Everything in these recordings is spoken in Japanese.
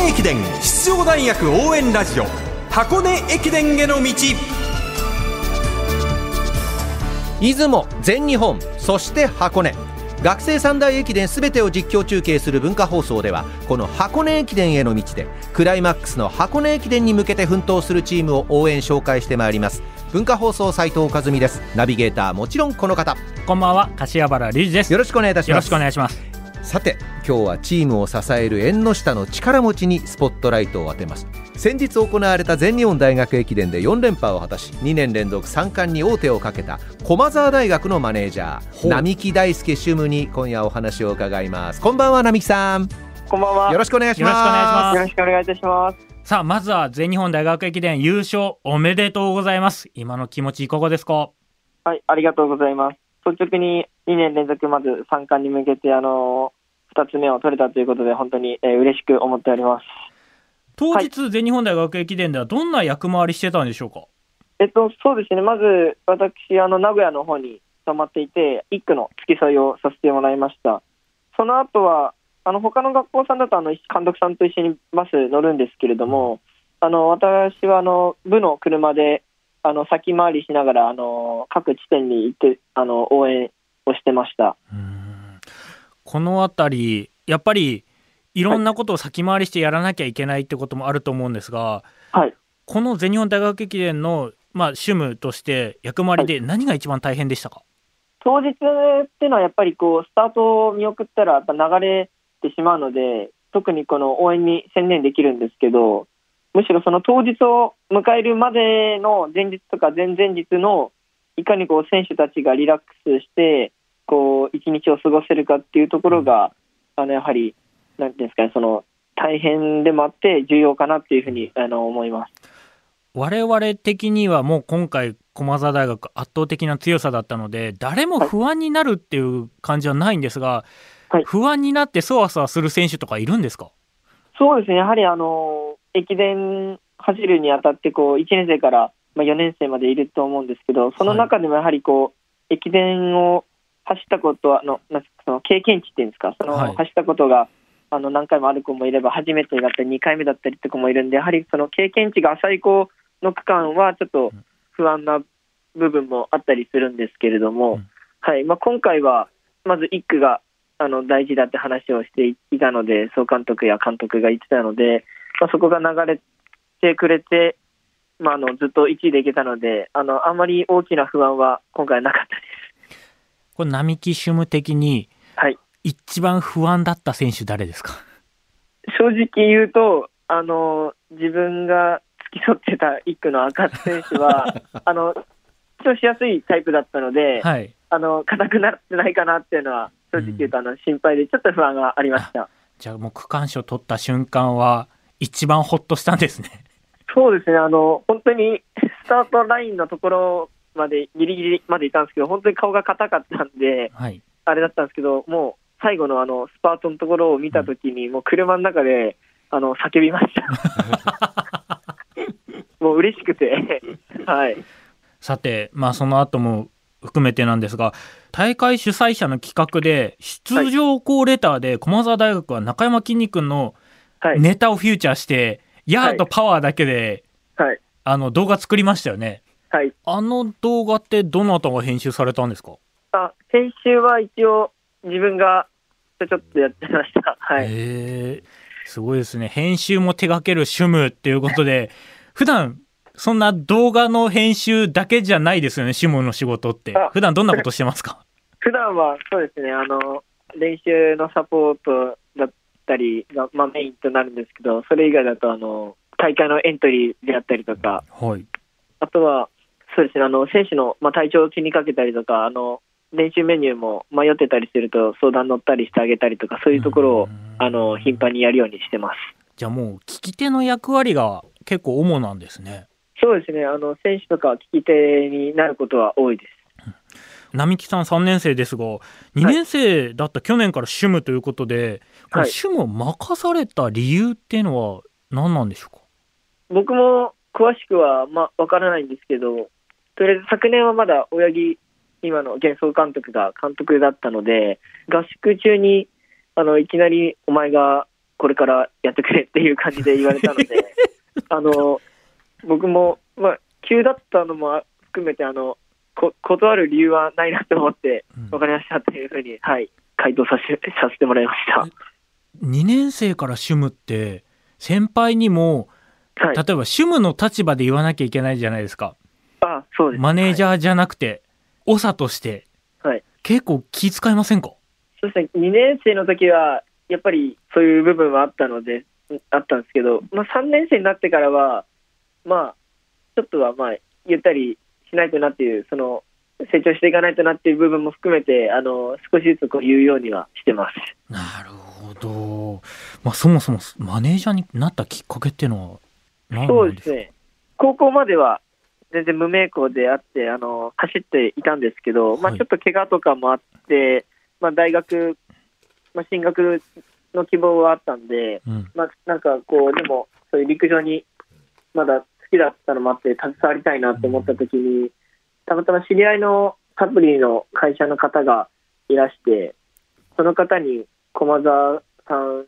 根駅伝出場大学応援ラジオ箱根駅伝への道。出雲全日本そして箱根。学生三大駅伝すべてを実況中継する文化放送ではこの箱根駅伝への道でクライマックスの箱根駅伝に向けて奮闘するチームを応援紹介してまいります。文化放送斉藤和美です。ナビゲーターもちろんこの方。こんばんは。柏原隆二です。よろしくお願いいたします。よろしくお願いしますさて今日はチームを支える縁の下の力持ちにスポットライトを当てます。先日行われた全日本大学駅伝で4連覇を果たし2年連続3冠に王手をかけた駒澤大学のマネージャー並木大輔主務に今夜お話を伺います。こんばんは並木さん。こんばんは。よろしくお願いします。よろしくお願いいたします。さあまずは全日本大学駅伝優勝おめでとうございます。今の気持ちいかがですか？はい、ありがとうございます。率直に2年連続まず3冠に向けて、あの2つ目を取れたということで、本当に、えー嬉しく思っております。当日、全日本大学駅伝ではどんな役回りしてたんでしょうか？えっと、そうですね、まず私、あの名古屋の方に泊まっていて、1区の付き添いをさせてもらいました。その後は、あの他の学校さんだとあの監督さんと一緒にバス乗るんですけれども、あの私はあの部の車であの先回りしながらあの各地点に行ってあの応援をしてました。この辺りやっぱりいろんなことを先回りしてやらなきゃいけないってこともあると思うんですが、はい、この全日本大学駅伝の、まあ、主務として役回りで何が一番大変でしたか、当日っていうのはやっぱりこうスタートを見送ったらやっぱ流れてしまうので特にこの応援に専念できるんですけどむしろその当日を迎えるまでの前日とか前々日のいかにこう選手たちがリラックスしてこう一日を過ごせるかっていうところが、あのやはりなんていうんですかねその大変でもあって重要かなっていうふうにあの思います。我々的にはもう今回駒澤大学圧倒的な強さだったので誰も不安になるっていう感じはないんですが、はい。不安になってそわそわする選手とかいるんですか？そうですね、やはりあの駅伝走るにあたってこう1年生からまあ4年生までいると思うんですけど、その中でもやはりこう駅伝を走ったことはあのその経験値っていうんですか、そのはい。走ったことがあの何回もある子もいれば、初めてだったり2回目だったりって子もいるんで、やはりその経験値が浅い子の区間はちょっと不安な部分もあったりするんですけれども、うん。はい。まあ、今回はまず1区があの大事だって話をしていたので、総監督や監督が言ってたので、まあ、そこが流れてくれて、まあ、あのずっと1位でいけたのであの、あまり大きな不安は今回はなかったです。これ並木主務的にはい、一番不安だった選手誰ですか？正直言うとあの、自分が付き添ってた1区の赤津選手は、あの調子やすいタイプだったので、はい。あの硬くなってないかなっていうのは、正直言うとあの心配で、ちょっと不安がありました。じゃあもう区間賞取った瞬間は一番ホッとしたんですねそうですね、あの本当に スタートラインのところまでギリギリまでいたんですけど、本当に顔が硬かったんで、はい。あれだったんですけど、もう最後のあのスパートのところを見たときに、もう車の中であの叫びました。もう嬉しくて、はい、さてまあその後も含めてなんですが大会主催者の企画で出場校レターで駒澤大学は中山きんに君のはい、ネタをフューチャーして、ヤーとパワーだけではい、あの動画作りましたよね。はい。あの動画ってどなたが編集されたんですか？あ編集は一応、自分がちょちょっとやってました。はい、すごいですね。編集も手掛ける主務っていうことで 普段そんな動画の編集だけじゃないですよね主務の仕事って。あ。普段どんなことしてますか？普段はそうですね、あの練習のサポートだったりが、まあ、メインとなるんですけど、それ以外だとあの大会のエントリーであったりとか、はい。あとはそうですね、あの選手の、まあ、体調を気にかけたりとか、あの練習メニューも迷ってたりすると相談乗ったりしてあげたりとか、そういうところをあの頻繁にやるようにしてます。じゃあもう聞き手の役割が結構主なんですね。そうですね、あの選手とか聞き手になることは多いです。並木さん3年生ですが2年生だった去年から主務ということで、はい。主務を任された理由っていうのは何なんでしょうか？僕も詳しくはまあわからないんですけど、とりあえず昨年はまだ親木、今の幻想監督が監督だったので、合宿中にあのいきなりお前がこれからやってくれっていう感じで言われたので、あの僕も、まあ、急だったのも含めてあのこ、断る理由はないなと思って、うん。わかりましたっていうふうに、はい、回答させさせてもらいました。2年生から主務って先輩にもはい。例えば主務の立場で言わなきゃいけないじゃないですか。あそうです。マネージャーじゃなくて長として。はい。結構気遣いませんか？そうですね、2年生の時は、やっぱりそういう部分はあったので、あったんですけど、まあ、3年生になってからは、まあ、ちょっとはまあ、ゆったりしないとなっていう、その、成長していかないとなっていう部分も含めて、あの、少しずつこう言うようにはしてます。なるほど、まあ、そもそもマネージャーになったきっかけっていうのは何そなんですか？うですね。高校までは全然無名校であって、あの、走っていたんですけど、まあはいちょっと怪我とかもあって、まあ大学、まあ進学の希望はあったんで、うん。まあなんかこう、でも、そういう陸上にまだ好きだったのもあって、携わりたいなって思った時に、たまたま知り合いのサプリの会社の方がいらして、その方に駒澤さん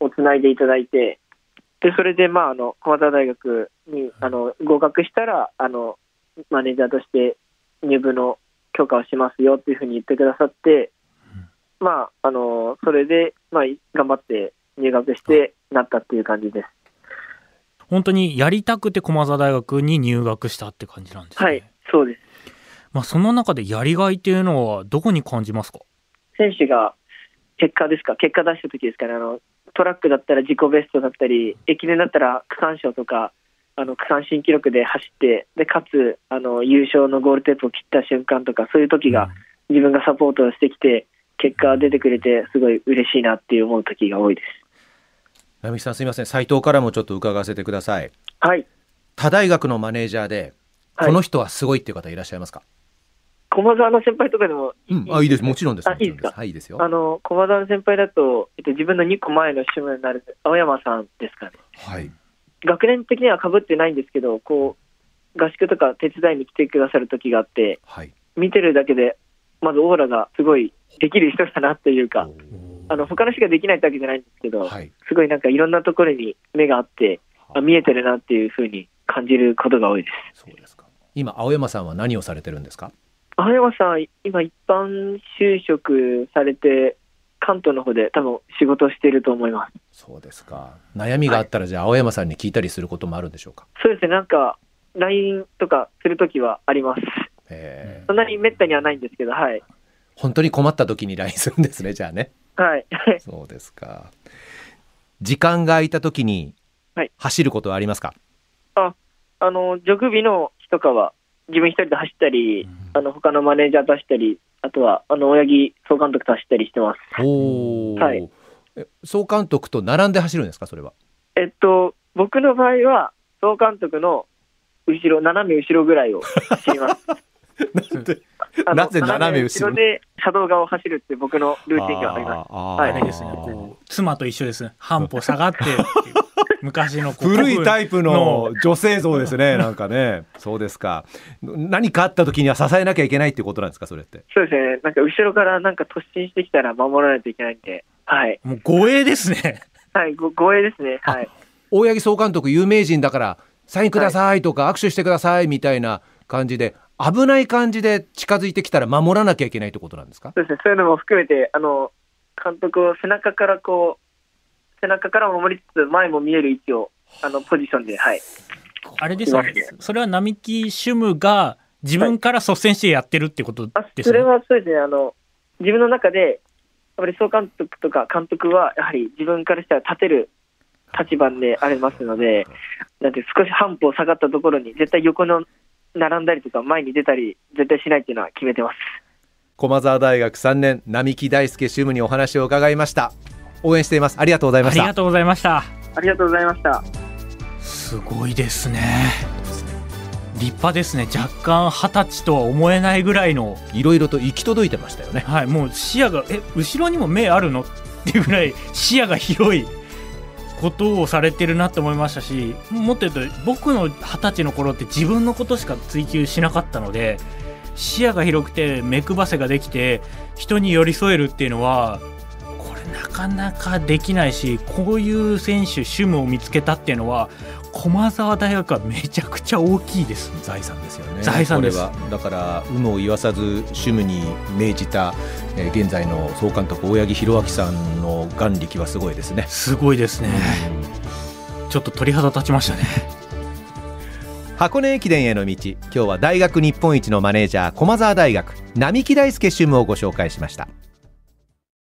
をつないでいただいて、でそれで、まあ、あの駒澤大学にあの合格したらあの、マネージャーとして入部の許可をしますよっていうふうに言ってくださって、まあ、あのそれで、まあ、頑張って入学してなったっていう感じです。本当にやりたくて駒澤大学に入学したって感じなんですね、はい、そうです。まあ、その中でやりがいっていうのはどこに感じますか？選手が結果ですか、結果出した時ですかね、あのトラックだったら自己ベストだったり、駅伝だったら区間賞とか、あの区間新記録で走って、でかつあの優勝のゴールテープを切った瞬間とか、そういう時が自分がサポートをしてきて、結果が出てくれて、すごい嬉しいなって思う時が多いです。並木さんすみません。斉藤からもちょっと伺わせてください。はい、他大学のマネージャーではい。この人はすごいっていう方いらっしゃいますか、駒澤の先輩とかでもうん、あいいです。もちろんです。あいいですか？はいいいですよ。あの駒澤の先輩だと、えっと、自分の2個前の主務になる青山さんですかね。はい。学年的にはかぶってないんですけど、こう合宿とか手伝いに来てくださる時があって、はい。見てるだけで、まずオーラがすごいできる人だなっていうか、あの他の人ができないってわけじゃないんですけど、はい。すごいなんかいろんなところに目があって、あ見えてるなっていうふうに感じることが多いです。そうですか。今青山さんは何をされてるんですか？青山さん、今、一般就職されて、関東の方で多分仕事をしていると思います。そうですか。悩みがあったらじゃあ青山さんに聞いたりすることもあるんでしょうか、そうですね、なんか、LINE とかするときはあります。え。ーそんなにめったにはないんですけど、はい。本当に困った時に LINE するんですねじゃあね。はい。そうですか。時間が空いた時にはい。走ることはありますか、あの、ジョグ日の日とかは、自分一人で走ったり、あの、他のマネージャーと走ったり、あとは、あの、親木総監督と走ったりしてます。おお、はい。え総監督と並んで走るんですかそれは？えっと、僕の場合は、総監督の後ろ、斜め後ろぐらいを走ります。なぜ斜め後ろ？で車道側を走るって僕のルーティンがあります。はい。あれですねこう妻と一緒ですね半歩下がって昔の古いタイプの女性像ですね なんかねそうですか何かあった時には支えなきゃいけないっていうことなんですかそれって？そうですね。なんか後ろからなんか突進してきたら守らないといけないんで、はい。もう護衛ですねはい、ご護衛ですね。はい。大八木総監督有名人だからサインくださいとか握手してくださいみたいな感じで危ない感じで近づいてきたら守らなきゃいけないってことなんですか？そうですね。そういうのも含めて、あの、監督を背中からこう、背中から守りつつ、前も見える位置を、あの、ポジションで、はい。あれですよねそれは並木主務が自分から率先してやってるってことあですね、それはそうですね。あの、自分の中で、やっぱり総監督とか監督は、やはり自分からしたら立てる立場でありますので、なんて少し半歩下がったところに、絶対横の並んだりとか、前に出たり、絶対しないっていうのは決めてます。駒澤大学3年並木大輔主務にお話を伺いました応援しています。ありがとうございました。ありがとうございました。ありがとうございました。すごいですね。立派ですね。若干二十歳とは思えないぐらいの。いろいろと行き届いてましたよね。はいもう視野がえ後ろにも目あるの？っていうぐらい視野が広い。ことをされてるなって思いましたしもっと言うと僕の二十歳の頃って自分のことしか追求しなかったので視野が広くて目配せができて人に寄り添えるっていうのはかかなかできないしこういう選手趣味を見つけたっていうのは駒澤大学はめちゃくちゃ大きいです。財産ですよね。財産です。これはだから有無を言わさず趣味に命じた、えー現在の総監督大八木弘明さんの眼力はすごいですね、すごいですね。ちょっと鳥肌立ちましたね。箱根駅伝への道。今日は大学日本一のマネージャー駒澤大学並木大輔主務をご紹介しました